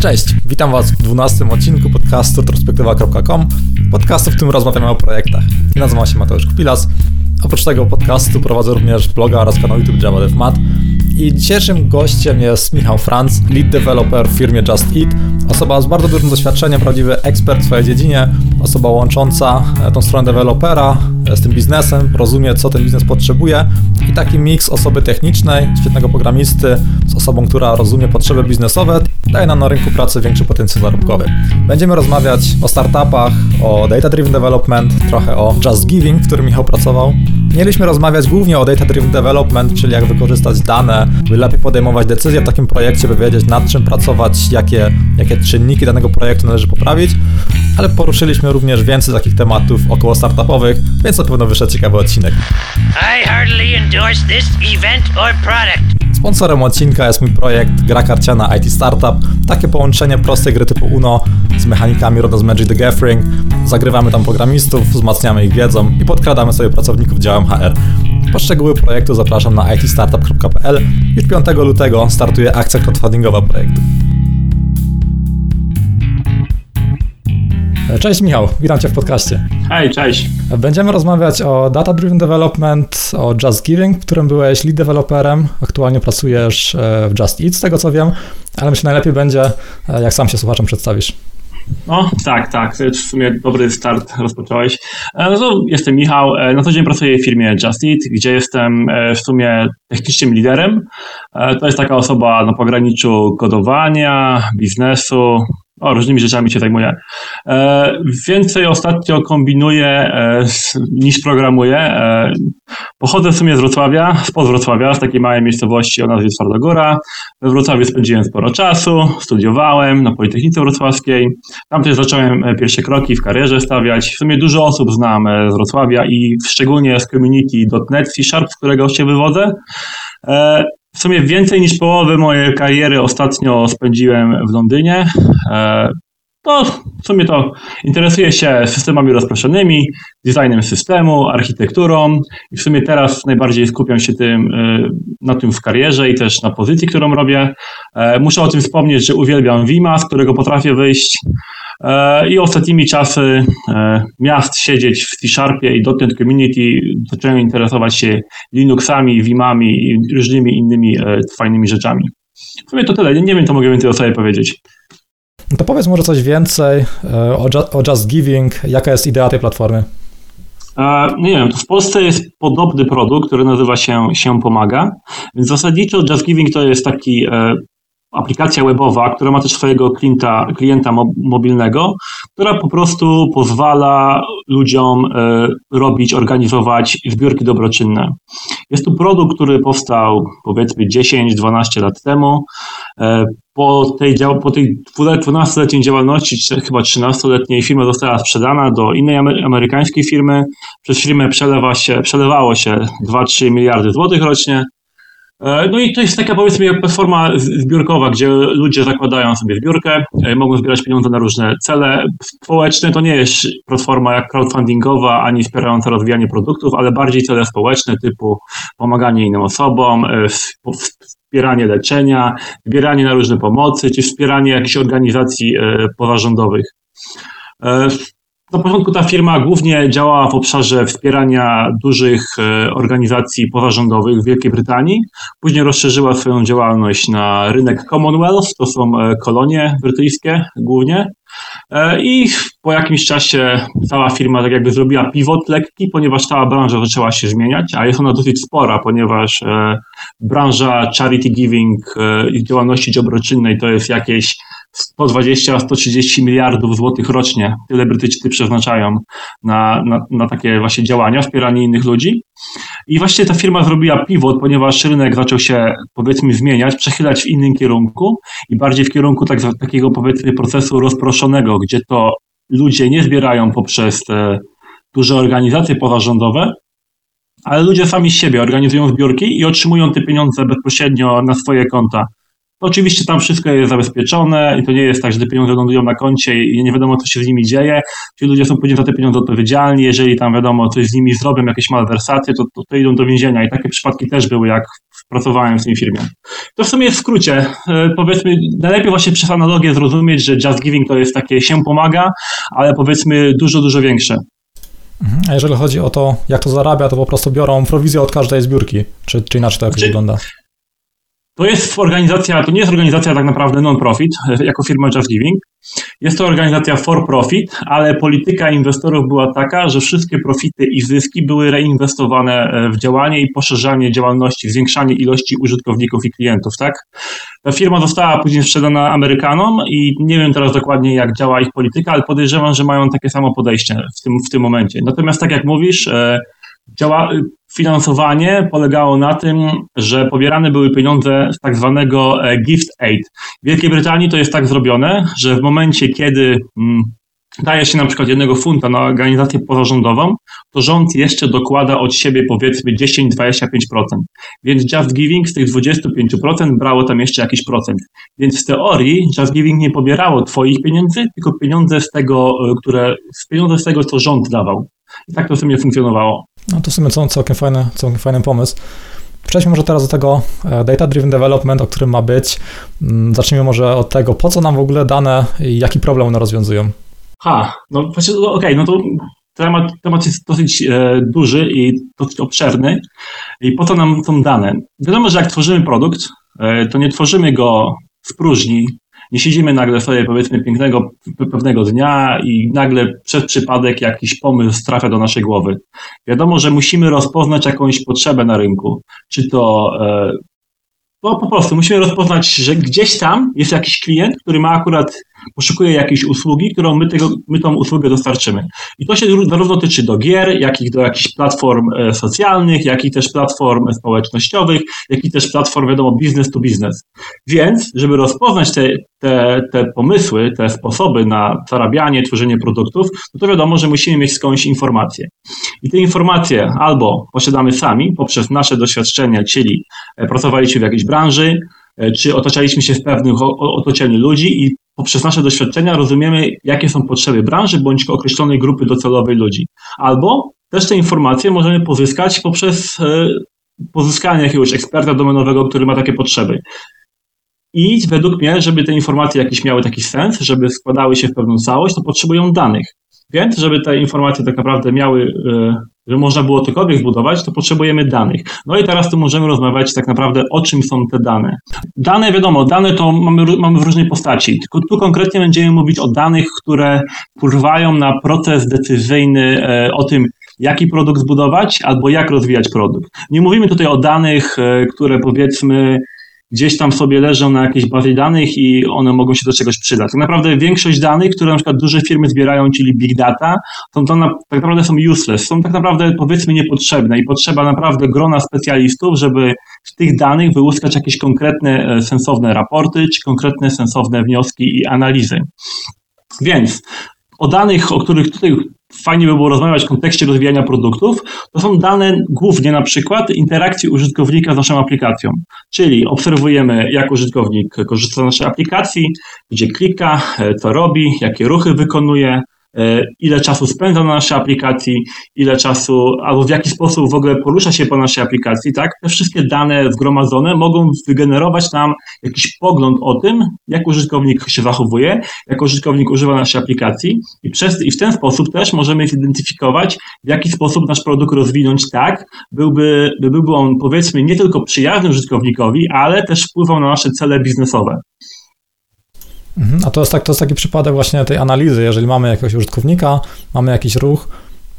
Cześć, witam Was w 12 odcinku podcastu retrospektywa.com, podcastu, w którym rozmawiamy o projektach. Nazywam się Mateusz Kupilas. Oprócz tego podcastu prowadzę również bloga oraz kanał YouTube Java Dev. I dzisiejszym gościem jest Michał Franz, lead developer w firmie Just Eat, osoba z bardzo dużym doświadczeniem, prawdziwy ekspert w swojej dziedzinie, osoba łącząca e, tą stronę dewelopera z tym biznesem, rozumie co ten biznes potrzebuje i taki miks osoby technicznej, świetnego programisty z osobą, która rozumie potrzeby biznesowe, daje nam na rynku pracy większy potencjał zarobkowy. Będziemy rozmawiać o startupach, o data-driven development, trochę o Just Giving, w którym Michał pracował. Mieliśmy rozmawiać głównie o data-driven development, czyli jak wykorzystać dane, by lepiej podejmować decyzje w takim projekcie, by wiedzieć nad czym pracować, jakie, jakie czynniki danego projektu należy poprawić, ale poruszyliśmy również więcej takich tematów około startupowych, więc na pewno wyszedł ciekawy odcinek. I heartily endorse this event or product. Sponsorem odcinka jest mój projekt gra karciana IT Startup. Takie połączenie prostej gry typu UNO z mechanikami rodem z Magic the Gathering. Zagrywamy tam programistów, wzmacniamy ich wiedzą i podkradamy sobie pracowników działem HR. Po szczegóły projektu zapraszam na itstartup.pl. Już 5 lutego startuje akcja crowdfundingowa projektu. Cześć Michał, witam Cię w podcaście. Hej, cześć. Będziemy rozmawiać o Data Driven Development, o Just Giving, w którym byłeś lead developerem. Aktualnie pracujesz e, w Just Eat, z tego co wiem, ale myślę najlepiej będzie, e, jak sam się słuchaczom przedstawisz. No, tak, tak. To jest w sumie dobry start rozpocząłeś. E, no to jestem Michał. Na co dzień pracuję w firmie Just Eat, gdzie jestem w sumie technicznym liderem. To jest taka osoba na pograniczu kodowania, biznesu, o, różnymi rzeczami się zajmuję. E, więcej ostatnio kombinuję e, niż programuję. E, pochodzę w sumie z Wrocławia, spod Wrocławia, z takiej małej miejscowości o nazwie Twardogóra. We Wrocławiu spędziłem sporo czasu, studiowałem na Politechnice Wrocławskiej. Tam też zacząłem e, pierwsze kroki w karierze stawiać. W sumie dużo osób znam e, z Wrocławia i szczególnie z community.net C-Sharp, z którego się wywodzę. W sumie więcej niż połowę mojej kariery ostatnio spędziłem w Londynie. E, to w sumie to interesuję się systemami rozproszonymi, designem systemu, architekturą i w sumie teraz najbardziej skupiam się tym, e, na tym w karierze i też na pozycji, którą robię. E, muszę o tym wspomnieć, że uwielbiam Vima, z którego potrafię wyjść. E, I ostatnimi czasy e, miast siedzieć w C-Sharpie i .NET Community zacząłem interesować się Linuxami, Vimami i różnymi innymi e, fajnymi rzeczami. W sumie to tyle. Nie wiem, co mogę więcej o sobie powiedzieć. To powiedz może coś więcej o, o Just Giving. Jaka jest idea tej platformy? Nie wiem, w Polsce jest podobny produkt, który nazywa się Się Pomaga. Więc zasadniczo Just Giving to jest taki aplikacja webowa, która ma też swojego klienta, klienta mobilnego, która po prostu pozwala ludziom e, robić, organizować zbiórki dobroczynne. Jest to produkt, który powstał powiedzmy 10-12 lat temu. E, po tej, po tej 12-letniej działalności, chyba 13-letniej, firma została sprzedana do innej amerykańskiej firmy. Przez firmę przelewa się, przelewało się 2-3 miliardy złotych rocznie. E, no i to jest taka powiedzmy platforma zbiórkowa, gdzie ludzie zakładają sobie zbiórkę, e, mogą zbierać pieniądze na różne cele społeczne. To nie jest platforma jak crowdfundingowa, ani wspierająca rozwijanie produktów, ale bardziej cele społeczne typu pomaganie innym osobom, e, wspieranie leczenia, zbieranie na różne pomocy, czy wspieranie jakichś organizacji pozarządowych. Na początku ta firma głównie działała w obszarze wspierania dużych e, organizacji pozarządowych w Wielkiej Brytanii. Później rozszerzyła swoją działalność na rynek Commonwealth, to są e, kolonie brytyjskie głównie. E, I po jakimś czasie cała firma tak jakby zrobiła pivot lekki, ponieważ cała branża zaczęła się zmieniać, a jest ona dosyć spora, ponieważ branża charity giving i działalności dobroczynnej to jest jakieś 120-130 miliardów złotych rocznie. Tyle Brytyjczycy przeznaczają na, na, na takie właśnie działania, wspieranie innych ludzi. I właśnie ta firma zrobiła pivot, ponieważ rynek zaczął się powiedzmy zmieniać, przechylać w innym kierunku i bardziej w kierunku tak, takiego powiedzmy procesu rozproszonego, gdzie to ludzie nie zbierają poprzez te duże organizacje pozarządowe, ale ludzie sami z siebie organizują zbiórki i otrzymują te pieniądze bezpośrednio na swoje konta. Oczywiście tam wszystko jest zabezpieczone i to nie jest tak, że te pieniądze lądują na koncie i nie wiadomo, co się z nimi dzieje. Ci ludzie są później za te pieniądze odpowiedzialni. Jeżeli tam wiadomo, coś z nimi zrobią, jakieś malwersacje, to, to, to idą do więzienia. I takie przypadki też były, jak pracowałem w tej firmie. To w sumie jest w skrócie. E, powiedzmy, najlepiej właśnie przez analogię zrozumieć, że Just Giving to jest takie się pomaga, ale powiedzmy dużo, dużo większe. Mhm. A jeżeli chodzi o to, jak to zarabia, to po prostu biorą prowizję od każdej zbiórki, czy, czy inaczej to jakoś znaczy, wygląda? To jest organizacja, to nie jest organizacja tak naprawdę non-profit, jako firma Just Giving. Jest to organizacja for profit, ale polityka inwestorów była taka, że wszystkie profity i zyski były reinwestowane e, w działanie i poszerzanie działalności, zwiększanie ilości użytkowników i klientów, tak? Ta firma została później sprzedana Amerykanom i nie wiem teraz dokładnie, jak działa ich polityka, ale podejrzewam, że mają takie samo podejście w tym, w tym momencie. Natomiast tak jak mówisz, e, działa, finansowanie polegało na tym, że pobierane były pieniądze z tak zwanego e, gift aid. W Wielkiej Brytanii to jest tak zrobione, że w momencie, kiedy mm, daje się na przykład jednego funta na organizację pozarządową, to rząd jeszcze dokłada od siebie powiedzmy 10-25%. Więc Just Giving z tych 25% brało tam jeszcze jakiś procent. Więc w teorii Just Giving nie pobierało Twoich pieniędzy, tylko pieniądze z tego, e, które, pieniądze z tego, co rząd dawał. I tak to w sumie funkcjonowało. No to w sumie całkiem fajny, całkiem fajny pomysł. Przejdźmy może teraz do tego e, Data Driven Development, o którym ma być. Mm, zacznijmy może od tego, po co nam w ogóle dane i jaki problem one rozwiązują. Ha, no właśnie, no, okej, okay, no to temat, temat jest dosyć e, duży i dosyć obszerny. I po co nam są dane? Wiadomo, że jak tworzymy produkt, e, to nie tworzymy go w próżni, nie siedzimy nagle sobie, powiedzmy, pięknego pewnego dnia i nagle przez przypadek jakiś pomysł trafia do naszej głowy. Wiadomo, że musimy rozpoznać jakąś potrzebę na rynku. Czy to e, bo po prostu musimy rozpoznać, że gdzieś tam jest jakiś klient, który ma akurat poszukuje jakiejś usługi, którą my, tego, my tą usługę dostarczymy. I to się zarówno tyczy do gier, jak i do jakichś platform e, socjalnych, jak i też platform społecznościowych, jak i też platform, wiadomo, business to business. Więc, żeby rozpoznać te, te, te pomysły, te sposoby na zarabianie, tworzenie produktów, no to wiadomo, że musimy mieć skądś informacje. I te informacje albo posiadamy sami poprzez nasze doświadczenia, czyli e, pracowaliśmy w jakiejś branży, e, czy otaczaliśmy się w pewnym otoczeniu ludzi i poprzez nasze doświadczenia rozumiemy, jakie są potrzeby branży bądź określonej grupy docelowej ludzi. Albo też te informacje możemy pozyskać poprzez e, pozyskanie jakiegoś eksperta domenowego, który ma takie potrzeby. I według mnie, żeby te informacje jakieś miały taki sens, żeby składały się w pewną całość, to potrzebują danych. Więc, żeby te informacje tak naprawdę miały, e, żeby można było cokolwiek zbudować, to potrzebujemy danych. No i teraz tu możemy rozmawiać tak naprawdę o czym są te dane. Dane, wiadomo, dane to mamy, mamy w różnej postaci. Tylko tu konkretnie będziemy mówić o danych, które wpływają na proces decyzyjny e, o tym, jaki produkt zbudować albo jak rozwijać produkt. Nie mówimy tutaj o danych, e, które powiedzmy gdzieś tam sobie leżą na jakiejś bazie danych i one mogą się do czegoś przydać. Tak naprawdę większość danych, które na przykład duże firmy zbierają, czyli big data, to, to na, tak naprawdę są useless, są tak naprawdę powiedzmy niepotrzebne i potrzeba naprawdę grona specjalistów, żeby z tych danych wyłuskać jakieś konkretne, e, sensowne raporty, czy konkretne, sensowne wnioski i analizy. Więc o danych, o których tutaj fajnie by było rozmawiać w kontekście rozwijania produktów, to są dane głównie na przykład interakcji użytkownika z naszą aplikacją. Czyli obserwujemy, jak użytkownik korzysta z naszej aplikacji, gdzie klika, e, co robi, jakie ruchy wykonuje, ile czasu spędza na naszej aplikacji, ile czasu, albo w jaki sposób w ogóle porusza się po naszej aplikacji, tak? Te wszystkie dane zgromadzone mogą wygenerować nam jakiś pogląd o tym, jak użytkownik się zachowuje, jak użytkownik używa naszej aplikacji i, przez, i w ten sposób też możemy zidentyfikować, w jaki sposób nasz produkt rozwinąć tak, byłby, by byłby on powiedzmy nie tylko przyjazny użytkownikowi, ale też wpływał na nasze cele biznesowe. Mhm. A to jest, tak, to jest taki przypadek właśnie tej analizy, jeżeli mamy jakiegoś użytkownika, mamy jakiś ruch,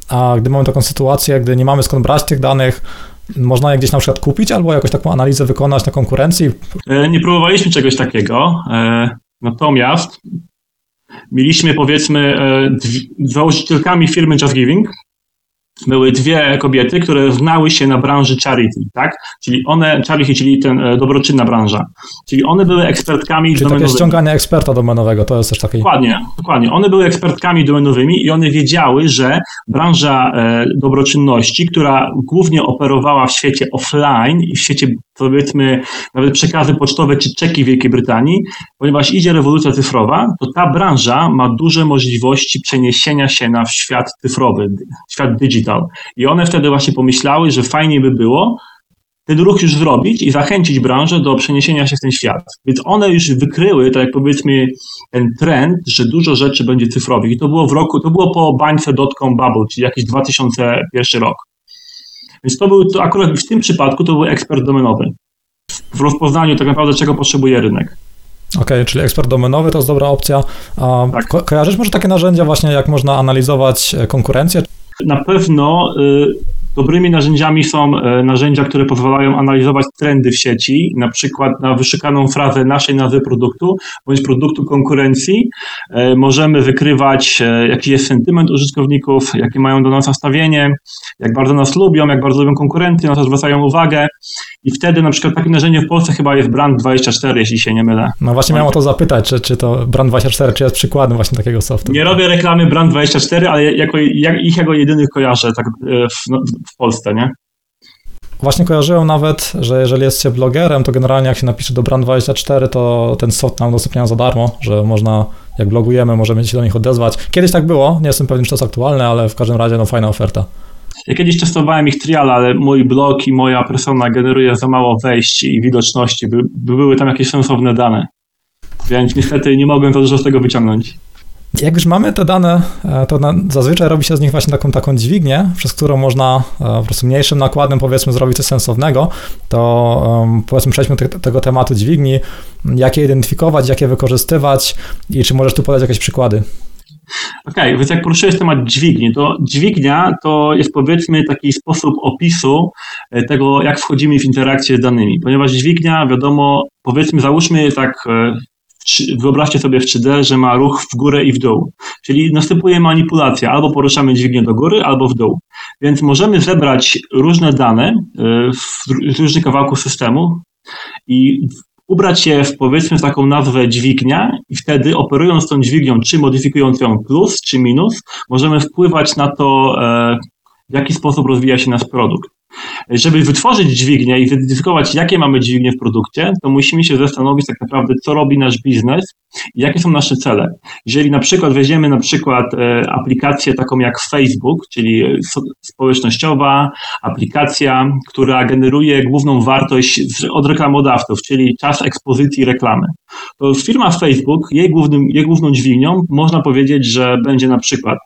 a gdy mamy taką sytuację, gdy nie mamy skąd brać tych danych, można je gdzieś na przykład kupić albo jakąś taką analizę wykonać na konkurencji? E, nie próbowaliśmy czegoś takiego, e, natomiast mieliśmy powiedzmy e, założycielkami firmy Just Giving, były dwie kobiety, które znały się na branży charity, tak? Czyli one, charity, czyli ten e, dobroczynna branża. Czyli one były ekspertkami czyli domenowymi. takie ściąganie eksperta domenowego, to jest też taki... Dokładnie, dokładnie. One były ekspertkami domenowymi i one wiedziały, że branża e, dobroczynności, która głównie operowała w świecie offline i w świecie powiedzmy nawet przekazy pocztowe czy czeki w Wielkiej Brytanii, ponieważ idzie rewolucja cyfrowa, to ta branża ma duże możliwości przeniesienia się na świat cyfrowy, świat digital. I one wtedy właśnie pomyślały, że fajnie by było ten ruch już zrobić i zachęcić branżę do przeniesienia się w ten świat. Więc one już wykryły, tak jak powiedzmy, ten trend, że dużo rzeczy będzie cyfrowych. I to było w roku, to było po bańce.com bubble, czyli jakiś 2001 rok. Więc to był, to akurat w tym przypadku to był ekspert domenowy. W rozpoznaniu tak naprawdę, czego potrzebuje rynek. Okej, okay, czyli ekspert domenowy to jest dobra opcja. A tak. ko kojarzysz może takie narzędzia właśnie, jak można analizować konkurencję? Na pewno y, Dobrymi narzędziami są e, narzędzia, które pozwalają analizować trendy w sieci, na przykład na wyszukaną frazę naszej nazwy produktu bądź produktu konkurencji. E, możemy wykrywać, e, jaki jest sentyment użytkowników, jakie mają do nas nastawienie, jak bardzo nas lubią, jak bardzo lubią konkurencję, na to zwracają uwagę. I wtedy na przykład takie narzędzie w Polsce chyba jest Brand24, jeśli się nie mylę. No właśnie miałem o to zapytać, czy, czy to Brand24, czy jest przykładem właśnie takiego softu? Nie robię reklamy Brand24, ale jako, jak, ich jako jedynych kojarzę tak w, no, w Polsce, nie? Właśnie kojarzyłem nawet, że jeżeli jest się blogerem, to generalnie jak się napisze do Brand24, to ten soft nam udostępniają za darmo, że można, jak blogujemy, możemy się do nich odezwać. Kiedyś tak było, nie jestem pewien, czy to jest aktualne, ale w każdym razie no fajna oferta. Ja kiedyś testowałem ich trial, ale mój blog i moja persona generuje za mało wejść i widoczności, by, by były tam jakieś sensowne dane. Więc niestety nie mogłem za dużo z tego wyciągnąć. Jak już mamy te dane, e, to zazwyczaj robi się z nich właśnie taką, taką dźwignię, przez którą można e, po prostu mniejszym nakładem powiedzmy zrobić coś sensownego, to powiedzmy przejdźmy te, tego tematu dźwigni, jak je identyfikować, jak je wykorzystywać i czy możesz tu podać jakieś przykłady? Okej, okay, więc jak poruszyłeś temat dźwigni, to dźwignia to jest powiedzmy taki sposób opisu e, tego, jak wchodzimy w interakcję z danymi, ponieważ dźwignia, wiadomo, powiedzmy, załóżmy tak wyobraźcie sobie w 3D, że ma ruch w górę i w dół. Czyli następuje manipulacja, albo poruszamy dźwignię do góry, albo w dół. Więc możemy zebrać różne dane y, w różnych kawałków systemu i ubrać je w powiedzmy taką nazwę dźwignia i wtedy operując tą dźwignią, czy modyfikując ją plus, czy minus, możemy wpływać na to, e, w jaki sposób rozwija się nasz produkt. Żeby wytworzyć dźwignię i zidentyfikować, jakie mamy dźwignie w produkcie, to musimy się zastanowić tak naprawdę, co robi nasz biznes i jakie są nasze cele. Jeżeli na przykład weźmiemy na przykład e, aplikację taką jak Facebook, czyli społecznościowa aplikacja, która generuje główną wartość od reklamodawców, czyli czas ekspozycji reklamy, to firma Facebook, jej, głównym, jej główną dźwignią można powiedzieć, że będzie na przykład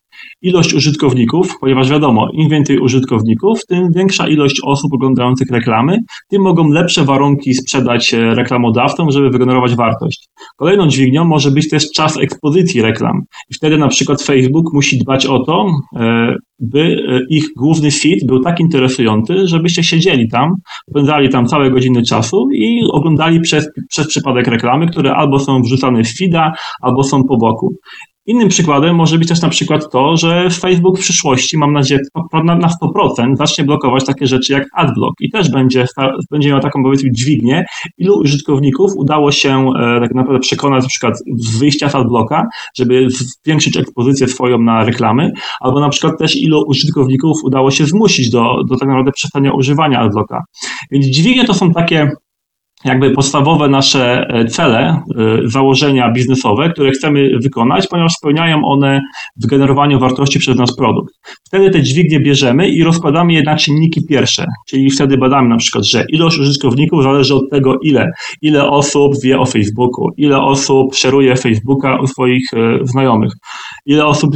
ilość użytkowników, ponieważ wiadomo, im więcej użytkowników, tym większa ilość osób oglądających reklamy, tym mogą lepsze warunki sprzedać e, reklamodawcom, żeby wygenerować wartość. Kolejną dźwignią może być też czas ekspozycji reklam. I wtedy na przykład Facebook musi dbać o to, e, by e, ich główny feed był tak interesujący, żebyście siedzieli tam, spędzali tam całe godziny czasu i oglądali przez, przez przypadek reklamy, które albo są wrzucane w feeda, albo są po boku. Innym przykładem może być też na przykład to, że Facebook w przyszłości, mam nadzieję, na 100% zacznie blokować takie rzeczy jak adblock i też będzie, będzie miał taką powiedzmy dźwignię, ilu użytkowników udało się e, tak naprawdę przekonać na przykład z wyjścia z adblocka, żeby zwiększyć ekspozycję swoją na reklamy, albo na przykład też ilu użytkowników udało się zmusić do, do tak naprawdę przestania używania adblocka. Więc dźwignie to są takie jakby podstawowe nasze e, cele, e, założenia biznesowe, które chcemy wykonać, ponieważ spełniają one w generowaniu wartości przez nasz produkt. Wtedy te dźwignie bierzemy i rozkładamy je na czynniki pierwsze, czyli wtedy badamy na przykład, że ilość użytkowników zależy od tego, ile, ile osób wie o Facebooku, ile osób szeruje Facebooka u swoich e, znajomych, ile osób,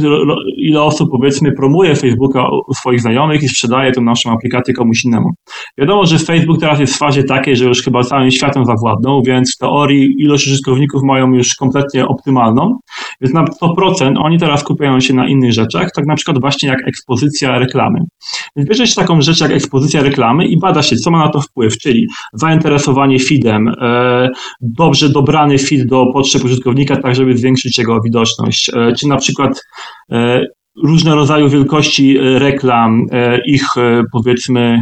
ile osób powiedzmy promuje Facebooka u swoich znajomych i sprzedaje tę naszą aplikację komuś innemu. Wiadomo, że Facebook teraz jest w fazie takiej, że już chyba całym światem zawładnął, więc w teorii ilość użytkowników mają już kompletnie optymalną, więc na 100% oni teraz kupują się na innych rzeczach, tak na przykład właśnie jak ekspozycja reklamy. Więc bierze się taką rzecz jak ekspozycja reklamy i bada się, co ma na to wpływ, czyli zainteresowanie feedem, e, dobrze dobrany feed do potrzeb użytkownika, tak żeby zwiększyć jego widoczność, e, czy na przykład e, różne rodzaje wielkości reklam, ich powiedzmy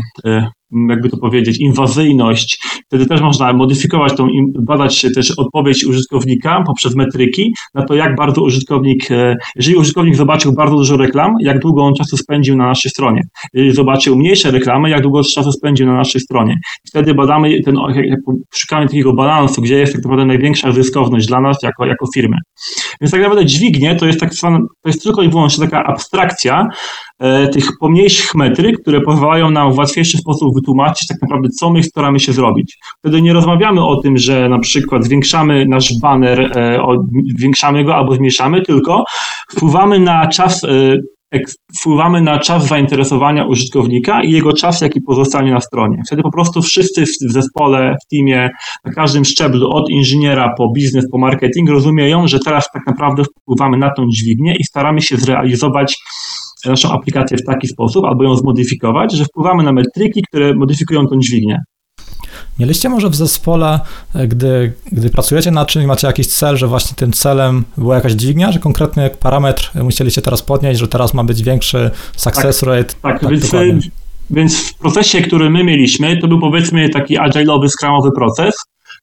jakby to powiedzieć, inwazyjność. Wtedy też można modyfikować tą, badać też odpowiedź użytkownika poprzez metryki na to, jak bardzo użytkownik, e, jeżeli użytkownik zobaczył bardzo dużo reklam, jak długo on czasu spędził na naszej stronie. Jeżeli zobaczył mniejsze reklamy, jak długo czasu spędził na naszej stronie. Wtedy badamy ten, szukamy takiego balansu, gdzie jest tak naprawdę największa zyskowność dla nas jako, jako firmy. Więc tak naprawdę dźwignie to jest, tak zwana, to jest tylko i wyłącznie taka abstrakcja e, tych pomniejszych metryk, które pozwalają nam w łatwiejszy sposób wytłumaczyć tak naprawdę, co my staramy się zrobić. Wtedy nie rozmawiamy o tym, że na przykład zwiększamy nasz banner, e, zwiększamy go albo zmniejszamy, tylko wpływamy na czas e, wpływamy na czas zainteresowania użytkownika i jego czas, jaki pozostanie na stronie. Wtedy po prostu wszyscy w zespole, w teamie, na każdym szczeblu, od inżyniera po biznes, po marketing, rozumieją, że teraz tak naprawdę wpływamy na tą dźwignię i staramy się zrealizować naszą aplikację w taki sposób, albo ją zmodyfikować, że wpływamy na metryki, które modyfikują tą dźwignię. Mieliście może w zespole, e, gdy, gdy pracujecie nad czymś, macie jakiś cel, że właśnie tym celem była jakaś dźwignia, że konkretny parametr musieliście teraz podnieść, że teraz ma być większy success tak, rate? Tak, tak więc, więc w procesie, który my mieliśmy, to był powiedzmy taki agile'owy, scrumowy proces,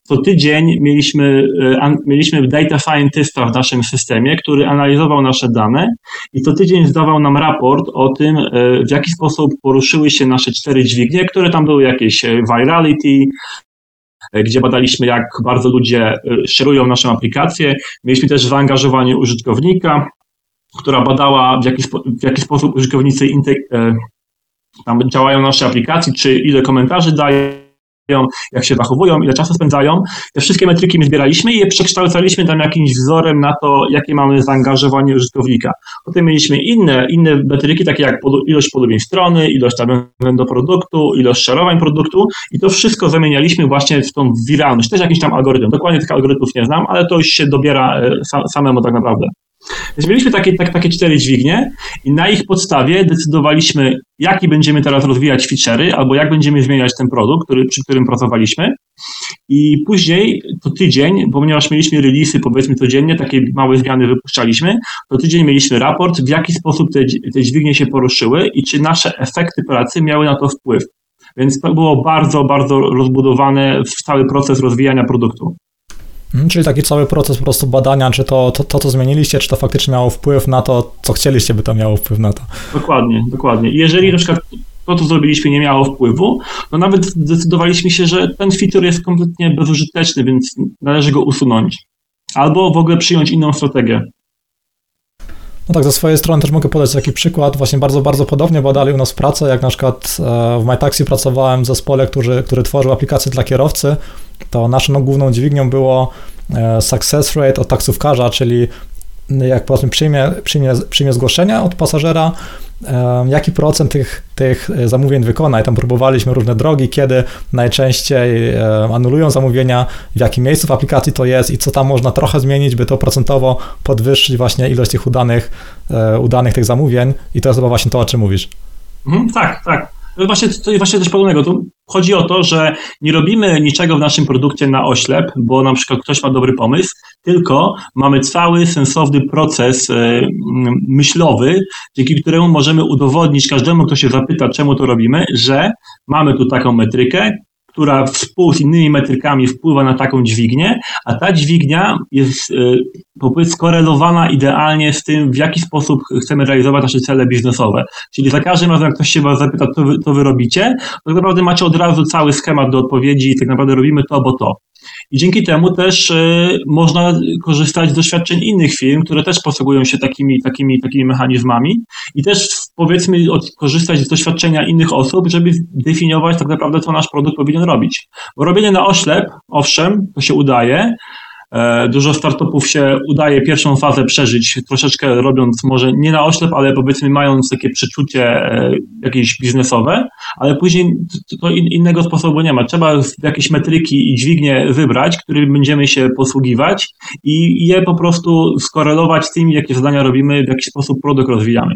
co tydzień mieliśmy, e, mieliśmy data scientista w naszym systemie, który analizował nasze dane i co tydzień zdawał nam raport o tym, e, w jaki sposób poruszyły się nasze cztery dźwignie, które tam były jakieś e, virality, gdzie badaliśmy, jak bardzo ludzie szerują naszą aplikację. Mieliśmy też zaangażowanie użytkownika, która badała, w jaki, spo, w jaki sposób użytkownicy tam działają nasze aplikacje, czy ile komentarzy dają, jak się zachowują, ile czasu spędzają. Te wszystkie metryki my zbieraliśmy i je przekształcaliśmy tam jakimś wzorem na to, jakie mamy zaangażowanie użytkownika. Potem mieliśmy inne, inne metryki, takie jak ilość polubień strony, ilość tam do produktu, ilość szarowań produktu i to wszystko zamienialiśmy właśnie w tą wiralność. Też jakiś tam algorytm. Dokładnie tych algorytmów nie znam, ale to już się dobiera e, samemu tak naprawdę. Więc mieliśmy takie, tak, takie cztery dźwignie i na ich podstawie decydowaliśmy, jaki będziemy teraz rozwijać feature'y, albo jak będziemy zmieniać ten produkt, który, przy którym pracowaliśmy. I później, to tydzień, ponieważ mieliśmy releasy powiedzmy codziennie, takie małe zmiany wypuszczaliśmy, to tydzień mieliśmy raport, w jaki sposób te, te dźwignie się poruszyły i czy nasze efekty pracy miały na to wpływ. Więc to było bardzo, bardzo rozbudowane w cały proces rozwijania produktu. Mhm, czyli taki cały proces po prostu badania, czy to, to, to, co zmieniliście, czy to faktycznie miało wpływ na to, co chcieliście, by to miało wpływ na to. Dokładnie, dokładnie. Jeżeli na przykład to, co zrobiliśmy, nie miało wpływu, no nawet zdecydowaliśmy się, że ten feature jest kompletnie bezużyteczny, więc należy go usunąć. Albo w ogóle przyjąć inną strategię. No tak, ze swojej strony też mogę podać taki przykład. Właśnie bardzo, bardzo podobnie badali u nas pracę, jak na przykład e, w MyTaxi pracowałem w zespole, który, który tworzył aplikację dla kierowcy, to naszą główną dźwignią było e, success rate od taksówkarza, czyli jak powiedzmy przyjmie, przyjmie, przyjmie zgłoszenia od pasażera, jaki procent tych, tych zamówień wykona. I tam próbowaliśmy różne drogi, kiedy najczęściej anulują zamówienia, w jakim miejscu w aplikacji to jest i co tam można trochę zmienić, by to procentowo podwyższyć właśnie ilość tych udanych, e, udanych tych zamówień. I to jest chyba właśnie to, o czym mówisz. Mhm, tak, tak. Właśnie, to właśnie coś podobnego. Tu chodzi o to, że nie robimy niczego w naszym produkcie na oślep, bo na przykład ktoś ma dobry pomysł, tylko mamy cały sensowny proces e, myślowy, dzięki któremu możemy udowodnić każdemu, kto się zapyta, czemu to robimy, że mamy tu taką metrykę, która współ z innymi metrykami wpływa na taką dźwignię, a ta dźwignia jest e, skorelowana idealnie z tym, w jaki sposób chcemy realizować nasze cele biznesowe. Czyli za każdym razem, jak ktoś się was zapyta, co wy, to wy robicie, to tak naprawdę macie od razu cały schemat do odpowiedzi i tak naprawdę robimy to, bo to. I dzięki temu też y, można korzystać z doświadczeń innych firm, które też posługują się takimi, takimi, takimi mechanizmami i też powiedzmy korzystać z doświadczenia innych osób, żeby definiować tak naprawdę, co nasz produkt powinien robić. Bo robienie na oślep, owszem, to się udaje, dużo startupów się udaje pierwszą fazę przeżyć, troszeczkę robiąc może nie na oślep, ale powiedzmy mając takie przeczucie e, jakieś biznesowe, ale później to innego sposobu nie ma. Trzeba jakieś metryki i dźwignie wybrać, którymi będziemy się posługiwać i je po prostu skorelować z tym, jakie zadania robimy, w jaki sposób produkt rozwijamy.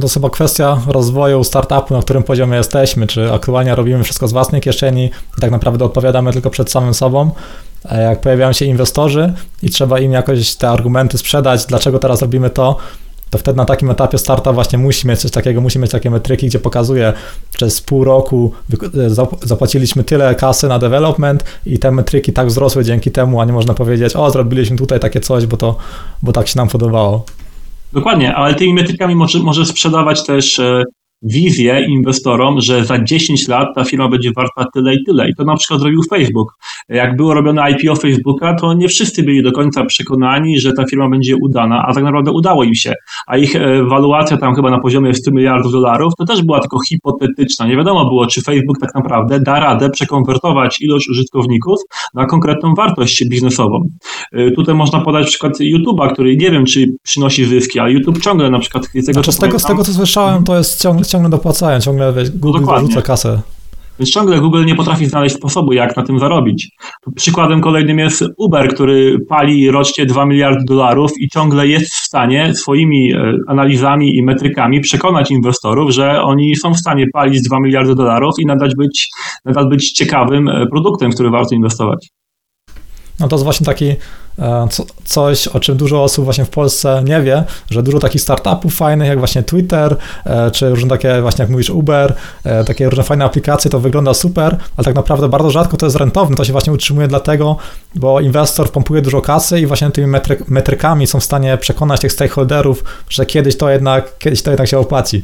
To chyba kwestia rozwoju startupu, na którym poziomie jesteśmy, czy aktualnie robimy wszystko z własnej kieszeni i tak naprawdę odpowiadamy tylko przed samym sobą, jak pojawiają się inwestorzy i trzeba im jakoś te argumenty sprzedać, dlaczego teraz robimy to, to wtedy na takim etapie starta właśnie musi mieć coś takiego, musi mieć takie metryki, gdzie pokazuje, przez pół roku zapłaciliśmy tyle kasy na development i te metryki tak wzrosły dzięki temu, a nie można powiedzieć, o zrobiliśmy tutaj takie coś, bo to, bo tak się nam podobało. Dokładnie, ale tymi metrykami może, może sprzedawać też e, wizję inwestorom, że za 10 lat ta firma będzie warta tyle i tyle. I to na przykład zrobił Facebook. Jak było robione IPO Facebooka, to nie wszyscy byli do końca przekonani, że ta firma będzie udana, a tak naprawdę udało im się. A ich e, waluacja tam chyba na poziomie 100 miliardów dolarów to też była tylko hipotetyczna. Nie wiadomo było, czy Facebook tak naprawdę da radę przekonwertować ilość użytkowników na konkretną wartość biznesową. E, tutaj można podać przykład YouTube'a, który nie wiem, czy przynosi zyski, ale YouTube ciągle na przykład... Z tego, znaczy, z tego, z tego co słyszałem, to jest ciągle, ciągle dopłacają, ciągle wiesz, Google no dorzuca kasę. Więc ciągle Google nie potrafi znaleźć sposobu, jak na tym zarobić. Przykładem kolejnym jest Uber, który pali rocznie 2 miliardy dolarów i ciągle jest w stanie swoimi e, analizami i metrykami przekonać inwestorów, że oni są w stanie palić 2 miliardy dolarów i nadal być, nadal być ciekawym e, produktem, w który warto inwestować. No to jest właśnie taki e, coś, o czym dużo osób właśnie w Polsce nie wie, że dużo takich startupów fajnych, jak właśnie Twitter, e, czy różne takie właśnie, jak mówisz, Uber, e, takie różne fajne aplikacje, to wygląda super, ale tak naprawdę bardzo rzadko to jest rentowne, to się właśnie utrzymuje dlatego, bo inwestor pompuje dużo kasy i właśnie tymi metrykami są w stanie przekonać tych stakeholderów, że kiedyś to jednak, kiedyś to jednak się opłaci.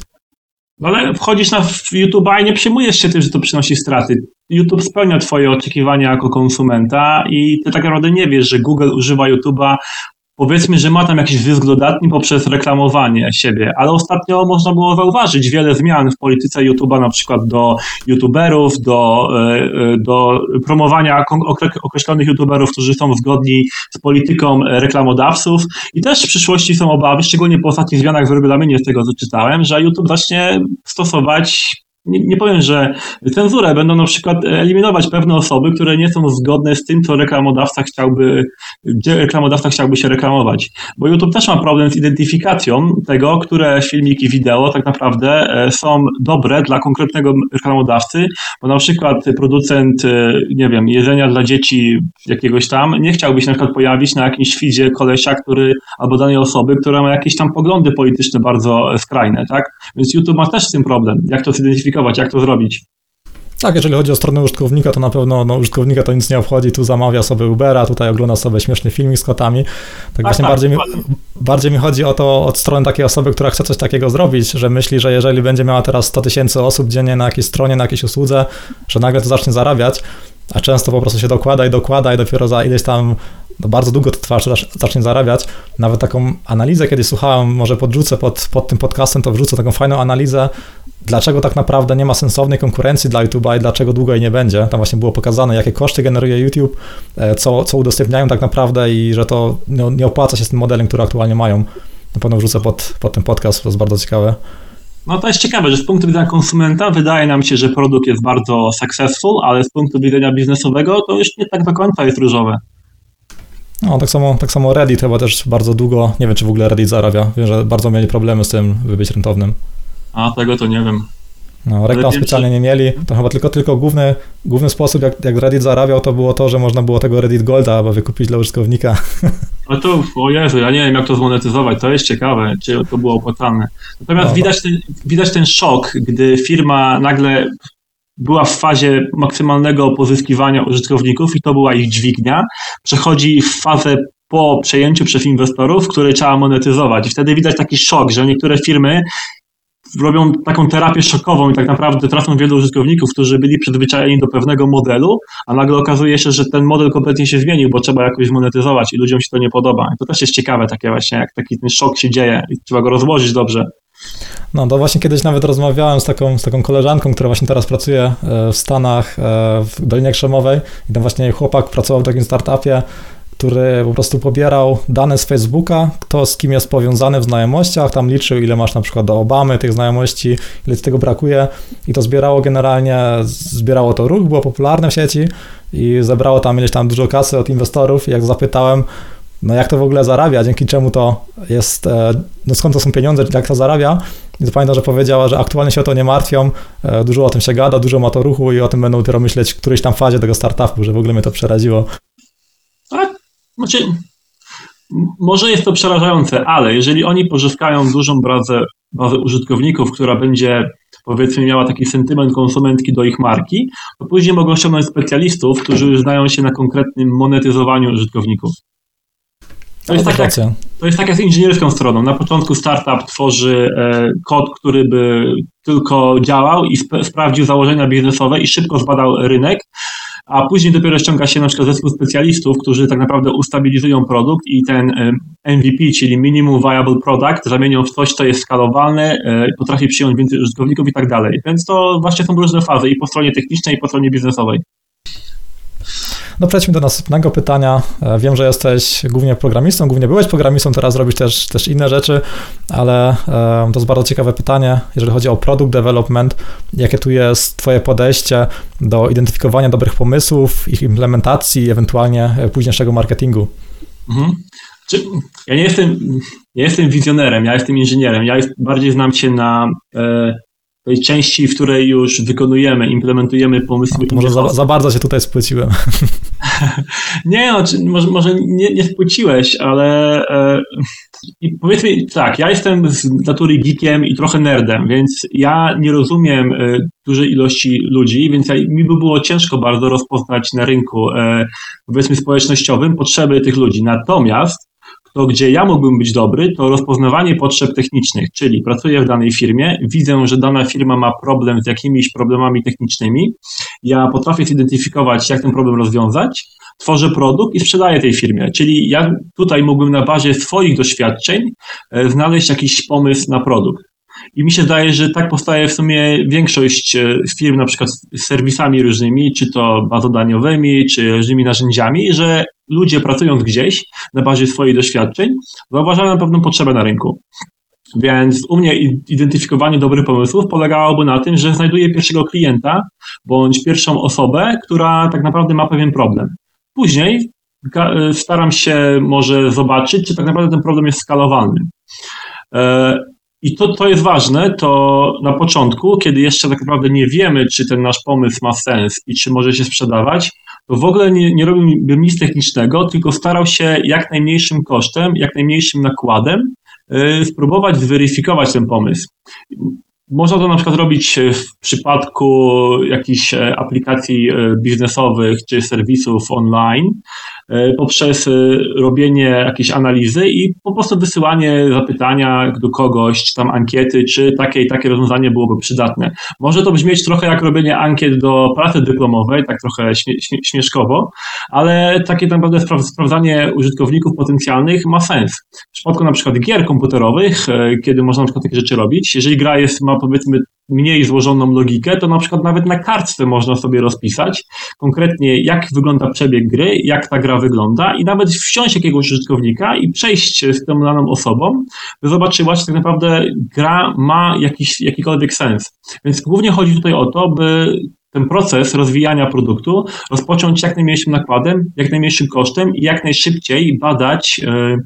No ale wchodzisz na YouTube'a i nie przejmujesz się tym, że to przynosi straty. YouTube spełnia Twoje oczekiwania jako konsumenta i Ty tak naprawdę nie wiesz, że Google używa YouTube'a. Powiedzmy, że ma tam jakiś zysk dodatni poprzez reklamowanie siebie, ale ostatnio można było zauważyć wiele zmian w polityce YouTube'a, na przykład do YouTuberów, do, e, e, do promowania określonych YouTuberów, którzy są zgodni z polityką reklamodawców. I też w przyszłości są obawy, szczególnie po ostatnich zmianach w regulaminie z tego, co czytałem, że YouTube zacznie stosować nie, nie powiem, że cenzurę, będą na przykład eliminować pewne osoby, które nie są zgodne z tym, co reklamodawca chciałby, gdzie reklamodawca chciałby się reklamować. Bo YouTube też ma problem z identyfikacją tego, które filmiki wideo tak naprawdę e, są dobre dla konkretnego reklamodawcy, bo na przykład producent, e, nie wiem, jedzenia dla dzieci jakiegoś tam nie chciałby się na przykład pojawić na jakimś feedzie kolesia, który, albo danej osoby, która ma jakieś tam poglądy polityczne bardzo skrajne, tak? Więc YouTube ma też z tym problem, jak to zidentyfikować jak to zrobić. Tak, jeżeli chodzi o stronę użytkownika, to na pewno no, użytkownika to nic nie obchodzi, tu zamawia sobie Ubera, tutaj ogląda sobie śmieszny filmik z kotami. Tak, tak właśnie tak, bardziej, mi, bardziej mi chodzi o to od strony takiej osoby, która chce coś takiego zrobić, że myśli, że jeżeli będzie miała teraz 100 tysięcy osób dziennie na jakiejś stronie, na jakiejś usłudze, że nagle to zacznie zarabiać, a często po prostu się dokłada i dokłada i dopiero za ileś tam no bardzo długo to trwa, zacznie zarabiać. Nawet taką analizę kiedyś słuchałem, może podrzucę pod, pod tym podcastem, to wrzucę taką fajną analizę, dlaczego tak naprawdę nie ma sensownej konkurencji dla YouTube'a i dlaczego długo jej nie będzie. Tam właśnie było pokazane, jakie koszty generuje YouTube, e, co, co udostępniają tak naprawdę i że to nie opłaca się z tym modelem, który aktualnie mają. Na pewno wrzucę pod, pod ten podcast, to jest bardzo ciekawe. No to jest ciekawe, że z punktu widzenia konsumenta wydaje nam się, że produkt jest bardzo successful, ale z punktu widzenia biznesowego to już nie tak do końca jest różowe. No, tak samo, tak samo Reddit chyba też bardzo długo, nie wiem czy w ogóle Reddit zarabia, wiem, że bardzo mieli problemy z tym, by być rentownym. A, tego to nie wiem. No, reklam specjalnie nie mieli. To chyba tylko, tylko główny, główny sposób, jak, jak Reddit zarabiał, to było to, że można było tego Reddit Golda aby wykupić dla użytkownika. A to, o Jezu, ja nie wiem, jak to zmonetyzować. To jest ciekawe, czy to było opłacalne. Natomiast no, widać, ten, widać ten szok, gdy firma nagle była w fazie maksymalnego pozyskiwania użytkowników i to była ich dźwignia, przechodzi w fazę po przejęciu przez inwestorów, które trzeba monetyzować. I wtedy widać taki szok, że niektóre firmy robią taką terapię szokową i tak naprawdę tracą wielu użytkowników, którzy byli przyzwyczajeni do pewnego modelu, a nagle okazuje się, że ten model kompletnie się zmienił, bo trzeba jakoś monetyzować i ludziom się to nie podoba. I to też jest ciekawe takie właśnie, jak taki ten szok się dzieje i trzeba go rozłożyć dobrze. No to właśnie kiedyś nawet rozmawiałem z taką, z taką koleżanką, która właśnie teraz pracuje e, w Stanach, e, w Dolinie Krzemowej i tam właśnie chłopak pracował w takim startupie, który po prostu pobierał dane z Facebooka, kto z kim jest powiązany w znajomościach, tam liczył ile masz na przykład do Obamy tych znajomości, ile z tego brakuje i to zbierało generalnie, zbierało to ruch, było popularne w sieci i zebrało tam ileś tam dużo kasy od inwestorów jak zapytałem, no jak to w ogóle zarabia, dzięki czemu to jest, e, no skąd to są pieniądze, jak to zarabia. I to pamiętam, że powiedziała, że aktualnie się o to nie martwią, e, dużo o tym się gada, dużo ma to ruchu i o tym będą dopiero myśleć w którejś tam fazie tego startupu, że w ogóle mnie to przeraziło. Tak, znaczy, może jest to przerażające, ale jeżeli oni pozyskają dużą bazę, bazę użytkowników, która będzie powiedzmy miała taki sentyment konsumentki do ich marki, to później mogą ściągnąć specjalistów, którzy znają się na konkretnym monetyzowaniu użytkowników. To jest tak jak, to jest tak jak z inżynierską stroną. Na początku startup tworzy e, kod, który by tylko działał i sp sprawdził założenia biznesowe i szybko zbadał rynek, a później dopiero ściąga się na przykład zespół specjalistów, którzy tak naprawdę ustabilizują produkt i ten MVP, czyli Minimum Viable Product, zamienią w coś, co jest skalowalne, e, potrafi przyjąć więcej użytkowników i tak dalej. Więc to właśnie są różne fazy i po stronie technicznej, i po stronie biznesowej. No przejdźmy do następnego pytania. E, wiem, że jesteś głównie programistą, głównie byłeś programistą, teraz robisz też, też inne rzeczy, ale to jest bardzo ciekawe pytanie, jeżeli chodzi o product development, jakie tu jest twoje podejście do identyfikowania dobrych pomysłów, ich implementacji, ewentualnie e, późniejszego marketingu? Mhm. Ja nie jestem, nie jestem wizjonerem, ja jestem inżynierem. Ja jest, bardziej znam się na e, tej części, w której już wykonujemy, implementujemy pomysły. Może za, za, bardzo się tutaj spłyciłem. nie, no, może, może nie, nie spłyciłeś, ale e, powiedzmy tak, ja jestem z natury geekiem i trochę nerdem, więc ja nie rozumiem e, dużej ilości ludzi, więc ja, mi by było ciężko bardzo rozpoznać na rynku, e, powiedzmy społecznościowym, potrzeby tych ludzi. Natomiast to gdzie ja mógłbym być dobry, to rozpoznawanie potrzeb technicznych, czyli pracuję w danej firmie, widzę, że dana firma ma problem z jakimiś problemami technicznymi, ja potrafię zidentyfikować, jak ten problem rozwiązać, tworzę produkt i sprzedaję tej firmie. Czyli ja tutaj mógłbym na bazie swoich doświadczeń e, znaleźć jakiś pomysł na produkt. I mi się zdaje, że tak powstaje w sumie większość e, firm, na przykład z serwisami różnymi, czy to bazodaniowymi, czy różnymi narzędziami, że ludzie pracując gdzieś na bazie swoich doświadczeń, zauważają pewną potrzebę na rynku. Więc u mnie identyfikowanie dobrych pomysłów polegałoby na tym, że znajduję pierwszego klienta bądź pierwszą osobę, która tak naprawdę ma pewien problem. Później e, staram się może zobaczyć, czy tak naprawdę ten problem jest skalowalny. I to, to jest ważne, to na początku, kiedy jeszcze tak naprawdę nie wiemy, czy ten nasz pomysł ma sens i czy może się sprzedawać, to w ogóle nie, nie robiłbym nic technicznego, tylko starał się jak najmniejszym kosztem, jak najmniejszym nakładem yy, spróbować zweryfikować ten pomysł. Można to na przykład robić w przypadku jakichś e, aplikacji e, biznesowych czy serwisów online, E, poprzez e, robienie jakiejś analizy i po prostu wysyłanie zapytania do kogoś, czy tam ankiety, czy takie i takie rozwiązanie byłoby przydatne. Może to brzmieć trochę jak robienie ankiet do pracy dyplomowej, tak trochę śmieszkowo, ale takie naprawdę sprawdzanie użytkowników potencjalnych ma sens. W przypadku na przykład gier komputerowych, e, kiedy można na przykład takie rzeczy robić, jeżeli gra jest, ma powiedzmy mniej złożoną logikę, to na przykład nawet na kartce można sobie rozpisać konkretnie, jak wygląda przebieg gry, jak ta gra wygląda i nawet wsiąść jakiegoś użytkownika i przejść z tą daną osobą, by zobaczyła, czy tak naprawdę gra ma jakiś, jakikolwiek sens. Więc głównie chodzi tutaj o to, by ten proces rozwijania produktu rozpocząć jak najmniejszym nakładem, jak najmniejszym kosztem i jak najszybciej badać, e,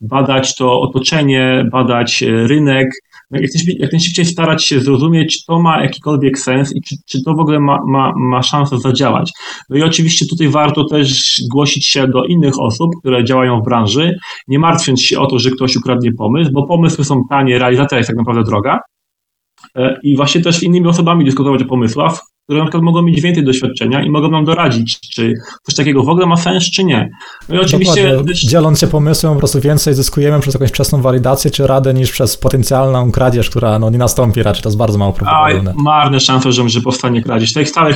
badać to otoczenie, badać e, rynek, jak, jak najszybciej starać się zrozumieć, czy to ma jakikolwiek sens i czy, czy to w ogóle ma, ma, ma szansę zadziałać. No i oczywiście tutaj warto też głosić się do innych osób, które działają w branży, nie martwiąc się o to, że ktoś ukradnie pomysł, bo pomysły są tanie, realizacja jest tak naprawdę droga. E, I właśnie też z innymi osobami dyskutować o pomysłach, które na przykład mogą mieć więcej doświadczenia i mogą nam doradzić, czy coś takiego w ogóle ma sens, czy nie. No i oczywiście. Też... Dzieląc się pomysłem, po prostu więcej zyskujemy przez jakąś wczesną walidację czy radę niż przez potencjalną kradzież, która no, nie nastąpi raczej, to jest bardzo mało prawdopodobne. Marne szanse, że, że powstanie kradzież. Tak stale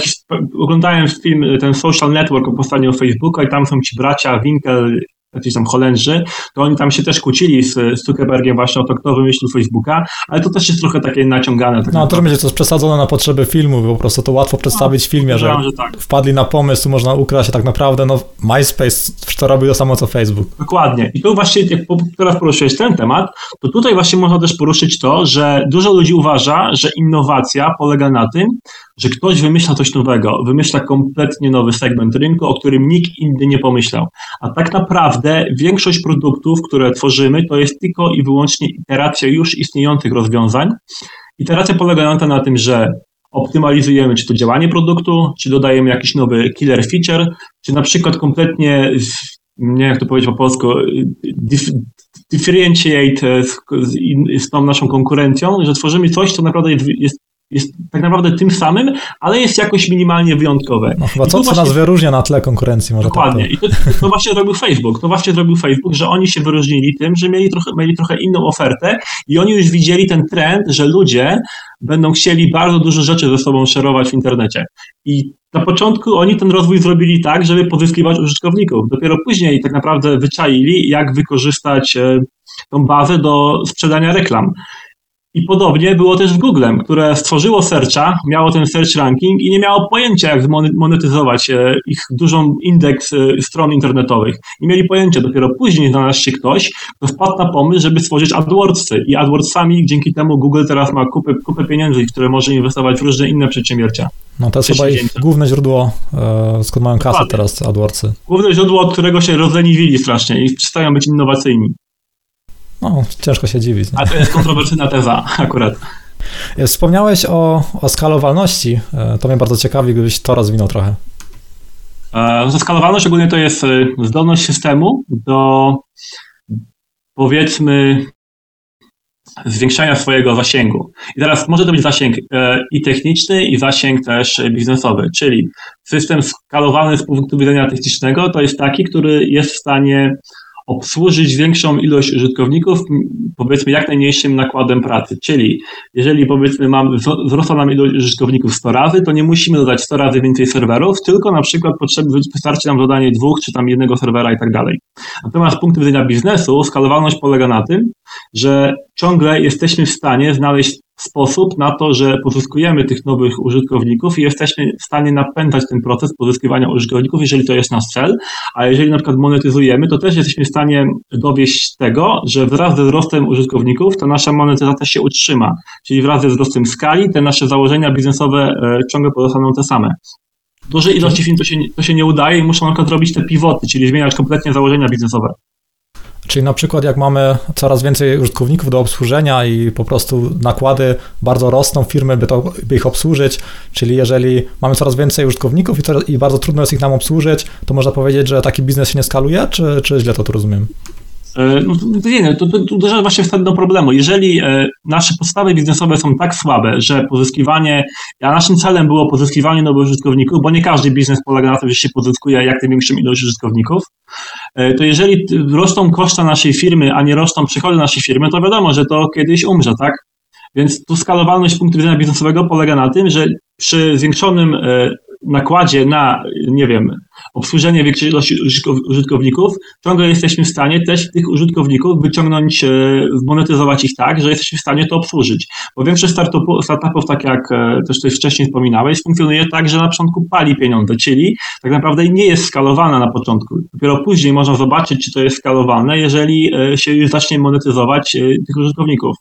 oglądałem film, ten Social Network o powstaniu Facebooka i tam są ci bracia Winkel jacyś tam Holendrzy, to oni tam się też kłócili z, Zuckerbergiem właśnie o to, kto wymyślił Facebooka, ale to też jest trochę takie naciągane. Tak no, to będzie coś przesadzone na potrzeby filmu, po prostu to łatwo przedstawić no, w filmie, że, że tak. wpadli na pomysł, można ukraść, a tak naprawdę no, MySpace to robi to samo, co Facebook. Dokładnie. I tu właśnie, jak teraz poruszyłeś ten temat, to tutaj właśnie można też poruszyć to, że dużo ludzi uważa, że innowacja polega na tym, że ktoś wymyśla coś nowego, wymyśla kompletnie nowy segment rynku, o którym nikt inny nie pomyślał. A tak naprawdę większość produktów, które tworzymy, to jest tylko i wyłącznie iteracja już istniejących rozwiązań. Iteracja polegająca na tym, że optymalizujemy czy to działanie produktu, czy dodajemy jakiś nowy killer feature, czy na przykład kompletnie, nie jak to powiedzieć po polsku, dif differentiate z, z, z tą naszą konkurencją, że tworzymy coś, co naprawdę jest jest tak naprawdę tym samym, ale jest jakoś minimalnie wyjątkowe. No chyba I co, nas wyróżnia na tle konkurencji, może Dokładnie. tak I to, to właśnie zrobił Facebook. To właśnie zrobił Facebook, że oni się wyróżnili tym, że mieli trochę, mieli trochę inną ofertę i oni już widzieli ten trend, że ludzie będą chcieli bardzo dużo rzeczy ze sobą szerować w internecie. I na początku oni ten rozwój zrobili tak, żeby pozyskiwać użytkowników. Dopiero później tak naprawdę wyczaili, jak wykorzystać e, tą bazę do sprzedania reklam. I podobnie było też z Googlem, które stworzyło searcha, miało ten search ranking i nie miało pojęcia, jak monetyzować e, ich dużą indeks e, stron internetowych. Nie mieli pojęcia. Dopiero później znalazł się ktoś, kto wpadł na pomysł, żeby stworzyć AdWordsy. I AdWordsami dzięki temu Google teraz ma kupę, kupę pieniędzy, w które może inwestować w różne inne przedsięwzięcia. No to jest chyba ich główne źródło, e, skąd mają kasę teraz AdWordsy. Główne źródło, od którego się rozleniwili strasznie i przestają być innowacyjni. No, ciężko się dziwić. Nie? A to jest kontrowersyjna teza akurat. E, Wspomniałeś o, o skalowalności. E, To mnie bardzo ciekawi, gdybyś to rozwinął trochę. E, Skalowalność ogólnie to jest e, zdolność systemu do powiedzmy zwiększania swojego zasięgu. I teraz może to być zasięg i techniczny, i zasięg też biznesowy, czyli system skalowalny z punktu widzenia technicznego to jest taki, który jest w stanie obsłużyć większą ilość użytkowników, powiedzmy jak najmniejszym nakładem pracy. Czyli jeżeli powiedzmy mam, wzro- wzrosła nam ilość użytkowników 100 razy, to nie musimy dodać 100 razy więcej serwerów, tylko na przykład potrzeby, wystarczy nam dodanie dwóch czy tam jednego serwera i tak dalej. Natomiast z punktu widzenia biznesu skalowalność polega na tym, że ciągle jesteśmy w stanie znaleźć sposób na to, że pozyskujemy tych nowych użytkowników i jesteśmy w stanie napędzać ten proces pozyskiwania użytkowników, jeżeli to jest nasz cel, a jeżeli na przykład monetyzujemy, to też jesteśmy w stanie dowieść tego, że wraz ze wzrostem użytkowników ta nasza monetyzacja się utrzyma, czyli wraz ze wzrostem skali te nasze założenia biznesowe e, ciągle pozostaną te same. Dużej ilości firm to się, to się nie udaje i muszą na przykład robić te pivoty, czyli zmieniać kompletnie założenia biznesowe. Czyli na przykład jak mamy coraz więcej użytkowników do obsłużenia i po prostu nakłady bardzo rosną firmy, by, to, by ich obsłużyć, czyli jeżeli mamy coraz więcej użytkowników i, to, i bardzo trudno jest ich nam obsłużyć, to można powiedzieć, że taki biznes się nie skaluje, czy, czy źle to tu rozumiem? E, No, to- nie, to, to, to uderza właśnie w sedno problemu. Jeżeli e, nasze podstawy biznesowe są tak słabe, że pozyskiwanie, a naszym celem było pozyskiwanie nowych użytkowników, bo nie każdy biznes polega na tym, że się pozyskuje jak największą ilość użytkowników, e, to jeżeli rosną koszta naszej firmy, a nie rosną przychody naszej firmy, to wiadomo, że to kiedyś umrze, tak? Więc tu skalowalność punktu widzenia biznesowego polega na tym, że przy zwiększonym nakładzie na, nie wiem, obsłużenie większej ilości użytkow- użytkowników, ciągle jesteśmy w stanie też tych użytkowników wyciągnąć, e, monetyzować ich tak, że jesteśmy w stanie to obsłużyć. Bo większość startupu, startupów, tak jak e, też tutaj wcześniej wspominałeś, funkcjonuje tak, że na początku pali pieniądze, czyli tak naprawdę nie jest skalowana na początku. Dopiero później można zobaczyć, czy to jest skalowalne, jeżeli e, się już zacznie monetyzować tych użytkowników.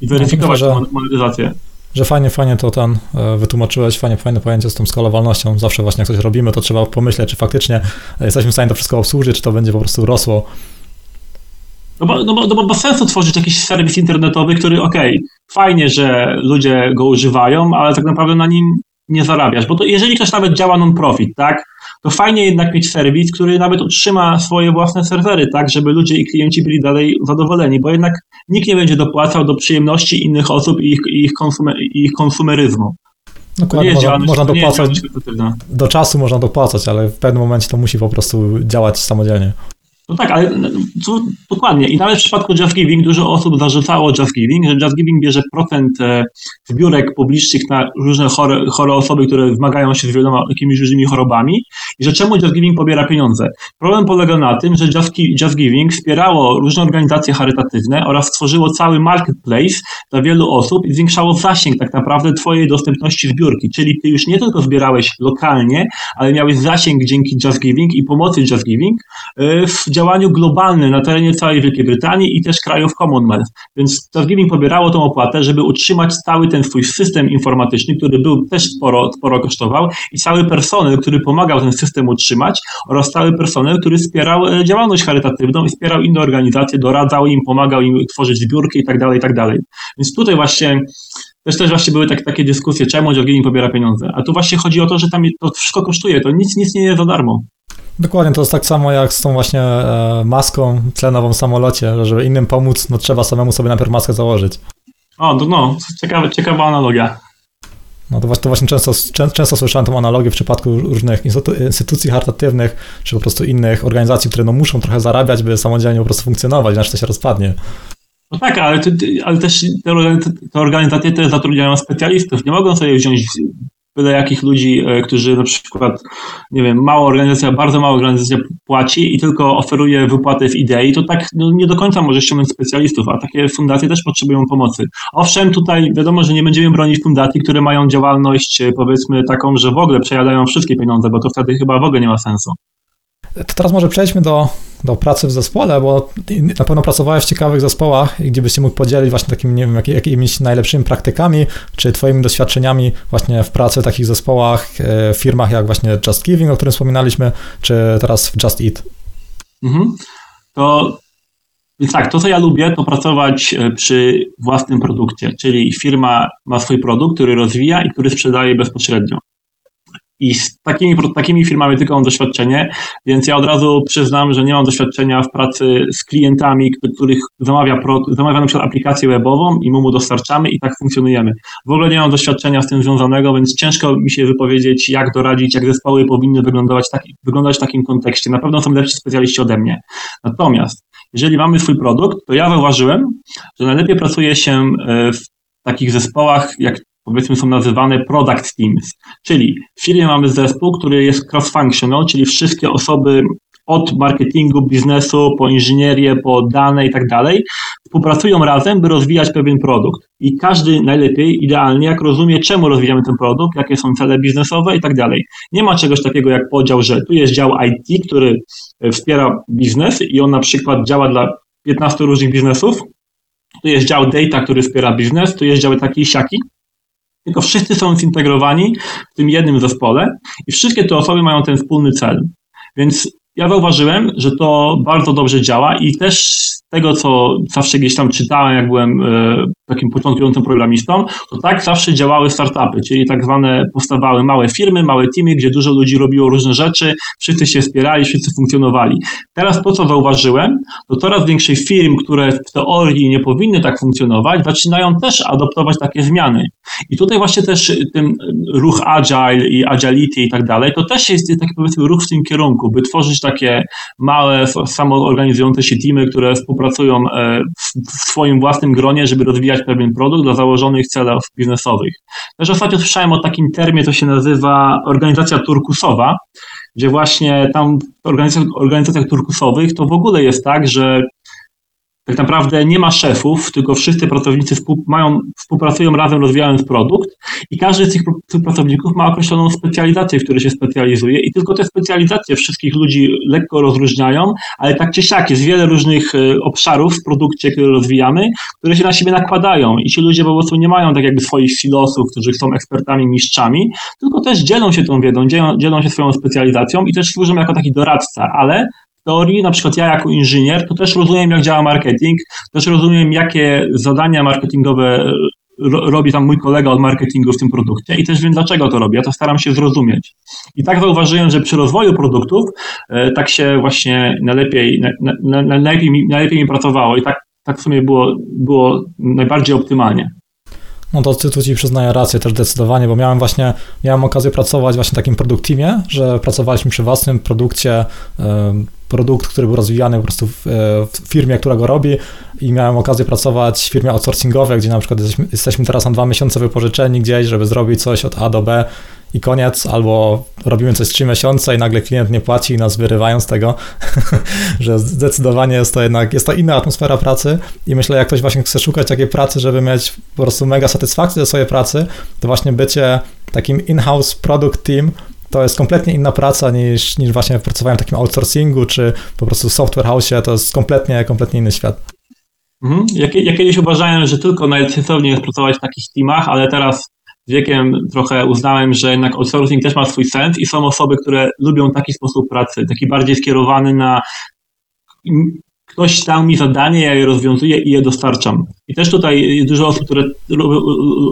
I weryfikować myślę, że- monetyzację. Że fajnie, fajnie to ten e, wytłumaczyłeś, fajnie, fajne pojęcie z tą skalowalnością. Zawsze właśnie jak coś robimy, to trzeba pomyśleć, czy faktycznie jesteśmy w stanie to wszystko obsłużyć, czy to będzie po prostu rosło. No bo, no, bo, no bo bez sensu tworzyć jakiś serwis internetowy, który okej, fajnie, że ludzie go używają, ale tak naprawdę na nim nie zarabiasz. Bo to jeżeli ktoś nawet działa non-profit, tak, to fajnie jednak mieć serwis, który nawet utrzyma swoje własne serwery, tak, żeby ludzie i klienci byli dalej zadowoleni, bo jednak nikt nie będzie dopłacał do przyjemności innych osób i ich, ich, konsume, i ich konsumeryzmu. Dokładnie, można, można dopłacać, do czasu można dopłacać, ale w pewnym momencie to musi po prostu działać samodzielnie. No tak, ale no, co, dokładnie. I nawet w przypadku Just Giving dużo osób zarzucało Just Giving, że Just Giving bierze procent e, zbiórek publicznych na różne chore, chore osoby, które zmagają się z wieloma jakimiś różnymi chorobami i że czemu Just Giving pobiera pieniądze. Problem polega na tym, że Just, Gi- Just Giving wspierało różne organizacje charytatywne oraz stworzyło cały marketplace dla wielu osób i zwiększało zasięg tak naprawdę twojej dostępności zbiórki, czyli ty już nie tylko zbierałeś lokalnie, ale miałeś zasięg dzięki Just Giving i pomocy Just Giving y, w działaniu globalnym na terenie całej Wielkiej Brytanii i też krajów Commonwealth. Więc Just Giving pobierało tą opłatę, żeby utrzymać cały ten swój system informatyczny, który był też sporo, sporo kosztował i cały personel, który pomagał ten system utrzymać oraz cały personel, który wspierał e, działalność charytatywną i wspierał inne organizacje, doradzał im, pomagał im tworzyć zbiórki i tak dalej, tak dalej. Więc tutaj właśnie też też właśnie były tak, takie dyskusje, czemu Giving pobiera pieniądze. A tu właśnie chodzi o to, że tam to wszystko kosztuje, to nic, nic nie jest za darmo. Dokładnie, to jest tak samo jak z tą właśnie e, maską tlenową w samolocie, że żeby innym pomóc, no trzeba samemu sobie najpierw maskę założyć. O, no, no ciekawa, ciekawa analogia. No to właśnie, to właśnie często, często słyszałem tą analogię w przypadku różnych instytucji charytatywnych, czy po prostu innych organizacji, które no muszą trochę zarabiać, by samodzielnie po prostu funkcjonować, inaczej to się rozpadnie. No tak, ale, ale też te organizacje te zatrudniają specjalistów. Nie mogą sobie wziąć byle jakich ludzi, e, którzy na przykład, nie wiem, mała organizacja, bardzo mała organizacja płaci i tylko oferuje wypłatę w idei, to tak no, nie do końca może ściągnąć specjalistów, a takie fundacje też potrzebują pomocy. Owszem, tutaj wiadomo, że nie będziemy bronić fundacji, które mają działalność e, powiedzmy taką, że w ogóle przejadają wszystkie pieniądze, bo to wtedy chyba w ogóle nie ma sensu. To teraz może przejdźmy do, do pracy w zespole, bo na pewno pracowałeś w ciekawych zespołach, gdzie byś się mógł podzielić właśnie takimi, nie wiem, jak, jakimiś najlepszymi praktykami, czy twoimi doświadczeniami właśnie w pracy w takich zespołach, e, w firmach jak właśnie Just Giving, o którym wspominaliśmy, czy teraz w Just Eat. Mhm. To więc tak, to co ja lubię, to pracować e, przy własnym produkcie, czyli firma ma swój produkt, który rozwija i który sprzedaje bezpośrednio. I z takimi, takimi firmami tylko mam doświadczenie, więc ja od razu przyznam, że nie mam doświadczenia w pracy z klientami, których zamawia, pro, zamawia na przykład aplikację webową i my mu dostarczamy i tak funkcjonujemy. W ogóle nie mam doświadczenia z tym związanego, więc ciężko mi się wypowiedzieć, jak doradzić, jak zespoły powinny wyglądać, taki, wyglądać w takim kontekście. Na pewno są lepsi specjaliści ode mnie. Natomiast jeżeli mamy swój produkt, to ja zauważyłem, że najlepiej pracuje się e, w takich zespołach, jak powiedzmy są nazywane product teams, czyli w firmie mamy zespół, który jest cross-functional, czyli wszystkie osoby od marketingu, biznesu, po inżynierię, po dane i tak dalej, współpracują razem, by rozwijać pewien produkt. I każdy najlepiej, idealnie, jak rozumie, czemu rozwijamy ten produkt, jakie są cele biznesowe i tak dalej. Nie ma czegoś takiego jak podział, że tu jest dział IT, który wspiera biznes i on na przykład działa dla 15 różnych biznesów, tu jest dział data, który wspiera biznes, tu jest dział taki siaki, tylko wszyscy są zintegrowani w tym jednym zespole i wszystkie te osoby mają ten wspólny cel. Więc ja zauważyłem, że to bardzo dobrze działa i też tego, co zawsze gdzieś tam czytałem, jak byłem e, takim początkującym programistą, to tak zawsze działały startupy, czyli tak zwane powstawały małe firmy, małe teamy, gdzie dużo ludzi robiło różne rzeczy, wszyscy się wspierali, wszyscy funkcjonowali. Teraz to, co zauważyłem, to coraz większych firm, które w teorii nie powinny tak funkcjonować, zaczynają też adoptować takie zmiany. I tutaj właśnie też ten ruch agile i agility i tak dalej, to też jest taki powiedzmy ruch w tym kierunku, by tworzyć takie małe, samoorganizujące się teamy, które współpracują e, w swoim własnym gronie, żeby rozwijać pewien produkt dla założonych celów biznesowych. Też ostatnio słyszałem o takim termie, to się nazywa organizacja turkusowa, gdzie właśnie tam w organizacjach, organizacjach turkusowych to w ogóle jest tak, że tak naprawdę nie ma szefów, tylko wszyscy pracownicy mają, współpracują razem, rozwijając produkt i każdy z tych pracowników ma określoną specjalizację, w której się specjalizuje i tylko te specjalizacje wszystkich ludzi lekko rozróżniają, ale tak czy siak jest wiele różnych e, obszarów w produkcie, które rozwijamy, które się na siebie nakładają i ci ludzie po prostu nie mają tak jakby swoich filosów, którzy są ekspertami, mistrzami, tylko też dzielą się tą wiedzą, dzielą, dzielą się swoją specjalizacją i też służą jako taki doradca, ale teorii, na przykład ja jako inżynier, to też rozumiem, jak działa marketing, też rozumiem, jakie zadania marketingowe robi tam mój kolega od marketingu w tym produkcie i też wiem, dlaczego to robi. Ja to staram się zrozumieć. I tak zauważyłem, że przy rozwoju produktów e, tak się właśnie najlepiej, najlepiej, mi, najlepiej mi pracowało i tak, tak w sumie było, było najbardziej optymalnie. No to tu ci przyznaję rację też zdecydowanie, bo miałem właśnie, miałem okazję pracować właśnie w takim produktivie, że pracowaliśmy przy własnym produkcie, produkt, który był rozwijany po prostu w, w, firmie, która go robi i miałem okazję pracować w firmie outsourcingowej, gdzie na przykład jesteśmy, jesteśmy teraz na dwa miesiące wypożyczeni gdzieś, żeby zrobić coś od A do B i koniec, albo robimy coś trzy miesiące i nagle klient nie płaci i nas wyrywają z tego, że zdecydowanie jest to jednak, jest to inna atmosfera pracy i myślę, jak ktoś właśnie chce szukać takiej pracy, żeby mieć po prostu mega satysfakcję ze swojej pracy, to właśnie bycie takim in-house product team to jest kompletnie inna praca niż, niż właśnie pracowałem w takim outsourcingu, czy po prostu software house, to jest kompletnie, kompletnie inny świat. Mhm. Ja, ja, kiedyś uważałem, że tylko najsensowniej jest pracować w takich teamach, ale teraz z wiekiem trochę uznałem, że jednak outsourcing też ma swój sens i są osoby, które lubią taki sposób pracy, taki bardziej skierowany na ktoś dał mi zadanie, ja je rozwiązuję i je dostarczam. I też tutaj jest dużo osób, które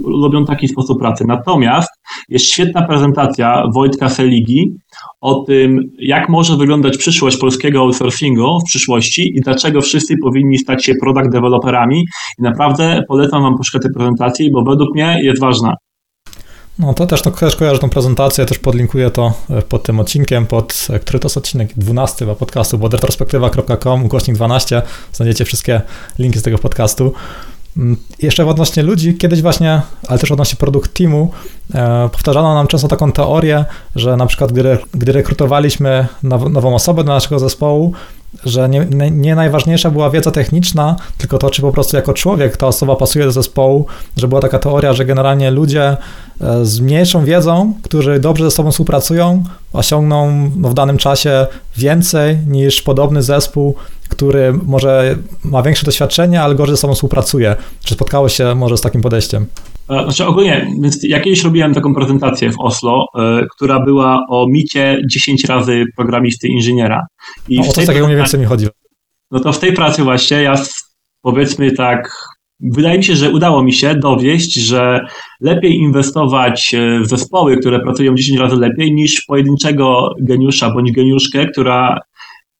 lubią taki sposób pracy. Natomiast jest świetna prezentacja Wojtka Seligi o tym, jak może wyglądać przyszłość polskiego outsourcingu w przyszłości i dlaczego wszyscy powinni stać się product developerami. I naprawdę polecam Wam poszukać tej prezentacji, bo według mnie jest ważna. No to też, no, też kojarzę tą prezentację, też podlinkuję to e, pod tym odcinkiem, pod, e, który to jest odcinek 12 chyba podcastu, bo retrospektywa.com, ukośnik 12, znajdziecie wszystkie linki z tego podcastu. Mm, jeszcze odnośnie ludzi, kiedyś właśnie, ale też odnośnie produkt teamu, e, powtarzano nam często taką teorię, że na przykład gdy, gdy rekrutowaliśmy now, nową osobę do naszego zespołu, że nie, nie, najważniejsza była wiedza techniczna, tylko to, czy po prostu jako człowiek ta osoba pasuje do zespołu, że była taka teoria, że generalnie ludzie z mniejszą wiedzą, którzy dobrze ze sobą współpracują, osiągną no, w danym czasie więcej niż podobny zespół, który może ma większe doświadczenie, ale gorzej ze sobą współpracuje. Czy spotkało się może z takim podejściem? E, znaczy ogólnie, więc ja kiedyś robiłem taką prezentację w Oslo, y, która była o micie 10 razy programisty inżyniera. I no, o co takiego mniej więcej mi chodzi? No to w tej pracy właśnie ja powiedzmy tak, wydaje mi się, że udało mi się dowieść, że lepiej inwestować e, w zespoły, które pracują 10 razy lepiej, niż pojedynczego geniusza bądź geniuszkę, która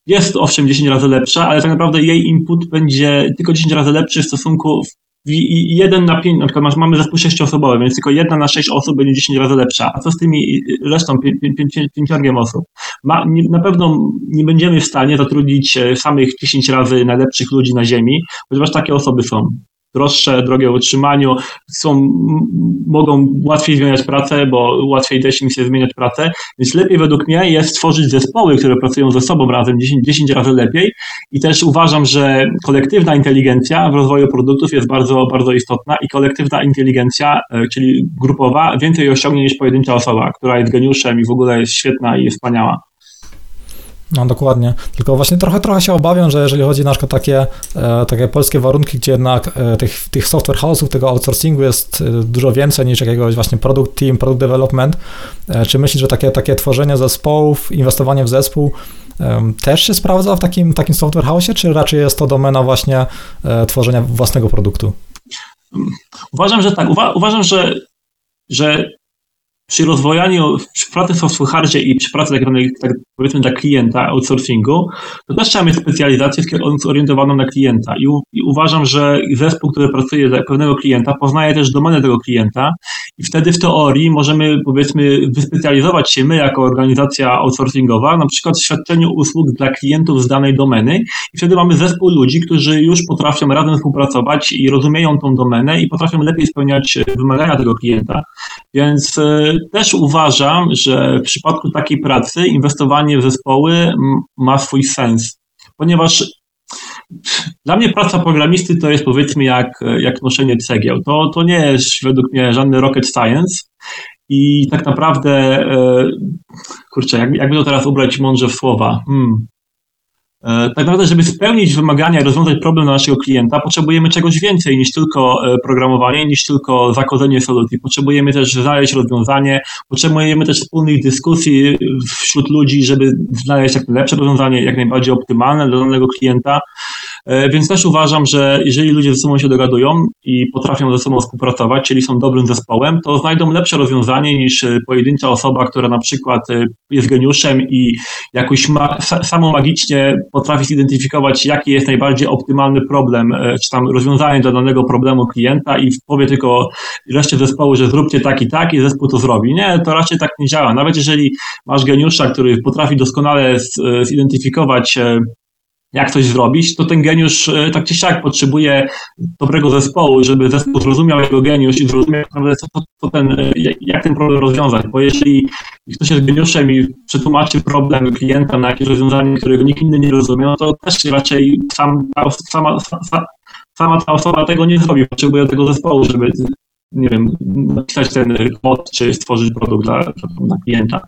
jest owszem 10 razy lepsza, ale tak naprawdę jej input będzie tylko 10 razy lepszy w stosunku jeden na pięć, na przykład masz, mamy zespół sześcioosobowy, więc tylko jedna na sześć osób będzie 10 razy lepsza. A co z tymi resztą, pięciorgiem osób? Ma, nie, na pewno nie będziemy w stanie zatrudnić e, samych 10 razy najlepszych ludzi na ziemi, ponieważ takie osoby są droższe, drogie w utrzymaniu, są, mogą łatwiej zmieniać pracę, bo łatwiej też im się zmieniać pracę, więc lepiej według mnie jest stworzyć zespoły, które pracują ze sobą razem 10, 10 razy lepiej i też uważam, że kolektywna inteligencja w rozwoju produktów jest bardzo, bardzo istotna i kolektywna inteligencja, e, czyli grupowa, więcej osiągnie niż pojedyncza osoba, która jest geniuszem i w ogóle jest świetna i wspaniała. No dokładnie. Tylko właśnie trochę, trochę się obawiam, że jeżeli chodzi na przykład takie, e, takie polskie warunki, gdzie jednak e, tych, tych software house'ów, tego outsourcingu jest e, dużo więcej niż jakiegoś właśnie product team, product development, czy myślisz, że takie, takie tworzenie zespołów, inwestowanie w zespół też się sprawdza w takim, takim software house'ie, czy raczej jest to domena właśnie tworzenia własnego produktu? Uważam, że tak. Uwa uważam, że, że przy rozwojaniu, przy pracy w software'cie i przy pracy tak, tak powiedzmy dla klienta, outsourcingu, to też trzeba mieć specjalizację zorientowaną na klienta I, u, i, uważam, że zespół, który pracuje dla pewnego klienta, poznaje też domenę tego klienta i wtedy w teorii możemy powiedzmy wyspecjalizować się my jako organizacja outsourcingowa, na przykład w świadczeniu usług dla klientów z danej domeny i wtedy mamy zespół ludzi, którzy już potrafią razem współpracować i rozumieją tą domenę i potrafią lepiej spełniać wymagania tego klienta. Więc e, też uważam, że w przypadku takiej pracy inwestowanie w zespoły ma swój sens, ponieważ dla mnie praca programisty to jest powiedzmy jak, jak noszenie cegieł. To, to nie jest według mnie żadny rocket science i tak naprawdę, e, kurczę, jak, jakby to teraz ubrać mądrze w słowa. Hmm. E, tak naprawdę, żeby spełnić wymagania i rozwiązać problem naszego klienta, potrzebujemy czegoś więcej niż tylko e, programowanie, niż tylko zakodzenie solucji. Potrzebujemy też znaleźć rozwiązanie, potrzebujemy też wspólnych dyskusji wśród ludzi, żeby znaleźć jak najlepsze rozwiązanie, jak najbardziej optymalne dla danego klienta. E, więc też uważam, że jeżeli ludzie ze sobą się dogadują i potrafią ze sobą współpracować, czyli są dobrym zespołem, to znajdą lepsze rozwiązanie niż e, pojedyncza osoba, która na przykład e, jest geniuszem i jakoś ma, samo magicznie potrafi zidentyfikować, jaki jest najbardziej optymalny problem, czy tam rozwiązanie dla danego problemu klienta i powie tylko reszcie zespołu, że zróbcie tak i tak i zespół to zrobi. Nie, to raczej tak nie działa. Nawet jeżeli masz geniusza, który potrafi doskonale zidentyfikować jak coś zrobić, to ten geniusz e, tak czy siak potrzebuje dobrego zespołu, żeby zespół zrozumiał jego geniusz i zrozumiał, co, co ten, e, jak ten problem rozwiązać. Bo jeżeli ktoś jest geniuszem i przetłumaczy problem klienta na jakieś rozwiązanie, którego nikt inny nie rozumie, no to też raczej sam, sama, sama ta osoba tego nie zrobi. Potrzebuje tego zespołu, żeby nie wiem, napisać ten kod, czy stworzyć produkt dla, dla klienta.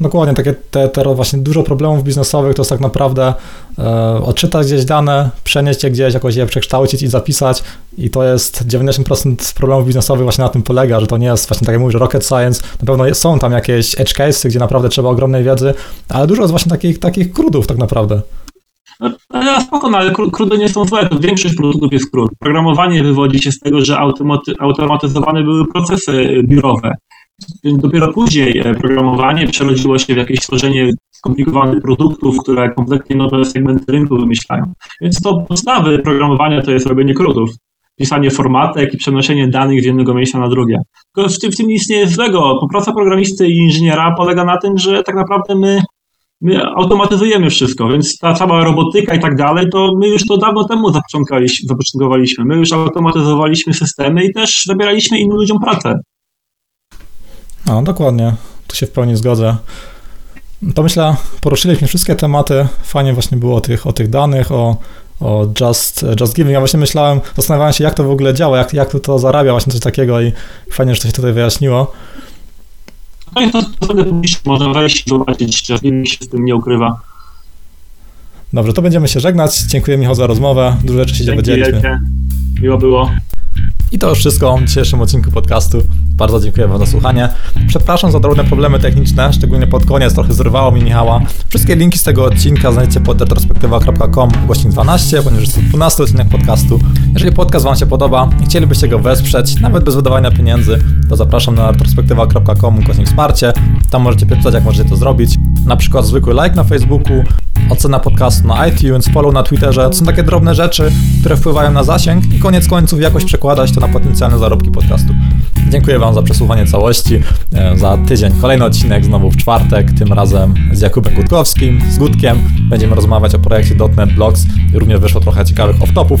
Dokładnie, takie te, te właśnie dużo problemów biznesowych to jest tak naprawdę e, odczytać gdzieś dane, przenieść je gdzieś, jakoś je przekształcić i zapisać i to jest 90% problemów biznesowych właśnie na tym polega, że to nie jest właśnie tak jak mówisz, rocket science, na pewno są tam jakieś edge cases, gdzie naprawdę trzeba ogromnej wiedzy, ale dużo jest właśnie takich, takich krudów tak naprawdę. No, spoko, no, ale krudy nie są złe, to większość produktów jest krud. Programowanie wywodzi się z tego, że automaty, automatyzowane były procesy biurowe. Dopiero później e, programowanie przerodziło się w jakieś tworzenie skomplikowanych produktów, które kompletnie nowe segmenty rynku wymyślają. Więc to podstawy programowania to jest robienie krudów pisanie formatek i przenoszenie danych z jednego miejsca na drugie. Tylko w tym, w tym nic nie jest złego. Praca programisty i inżyniera polega na tym, że tak naprawdę my, my automatyzujemy wszystko, więc ta cała robotyka i tak dalej, to my już to dawno temu zapoczątkowaliśmy. My już automatyzowaliśmy systemy i też zabieraliśmy innym ludziom pracę. No, dokładnie. Tu się w pełni zgodzę. To myślę, poruszyliśmy wszystkie tematy. Fajnie właśnie było o tych, o tych danych, o, o Just, Just Giving. Ja właśnie myślałem, zastanawiałem się, jak to w ogóle działa, jak, jak to, zarabia, właśnie coś takiego i fajnie, że to się tutaj wyjaśniło. No i to sobie można wejść i zobaczyć, Just Giving się z tym nie ukrywa. Dobrze, to będziemy się żegnać. Dziękuję Michał za rozmowę. Dużo rzeczy się dowiedzieliśmy. Miło było. I to już wszystko w dzisiejszym odcinku podcastu. Bardzo dziękuję Wam za słuchanie. Przepraszam za drobne problemy techniczne, szczególnie pod koniec trochę zrywało mi Michała. Wszystkie linki z tego odcinka znajdziecie pod retrospektywa.com gościn 12, ponieważ jest to 12 odcinek podcastu. Jeżeli podcast Wam się podoba i chcielibyście go wesprzeć, nawet bez wydawania pieniędzy, to zapraszam na retrospektywa.com gościn wsparcie. Tam możecie pytać, jak możecie to zrobić. Na przykład zwykły like na Facebooku, ocena podcastu na iTunes, follow na Twitterze. To są takie drobne rzeczy, które wpływają na zasięg i koniec końców jakoś przekładać to na potencjalne zarobki podcastu. Dziękuję Wam za przesłuchanie całości. E, za tydzień kolejny odcinek znowu w czwartek, tym razem z Jakubem Gutkowskim, z Gutkiem. Będziemy rozmawiać o projekcie .NET Blogs. Również wyszło trochę ciekawych off-topów.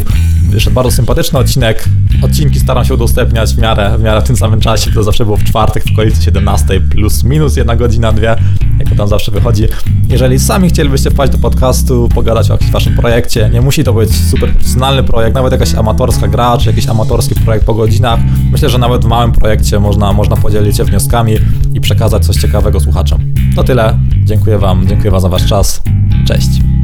Wyszedł bardzo sympatyczny odcinek. Odcinki staram się udostępniać w miarę, w miarę w tym samym czasie. To zawsze było w czwartek w okolicy 17 plus minus jedna godzina, dwie, jak to tam zawsze wychodzi. Jeżeli sami chcielibyście wpaść do podcastu, pogadać o jakimś Waszym projekcie, nie musi to być super profesjonalny projekt, nawet jakaś amatorska gra, czy jakiś amatorski projekt po godzinach. Myślę, że nawet w małym projekcie można, można podzielić się wnioskami i przekazać coś ciekawego słuchaczom. To tyle. Dziękuję Wam, dziękuję Wam za Wasz czas. Cześć.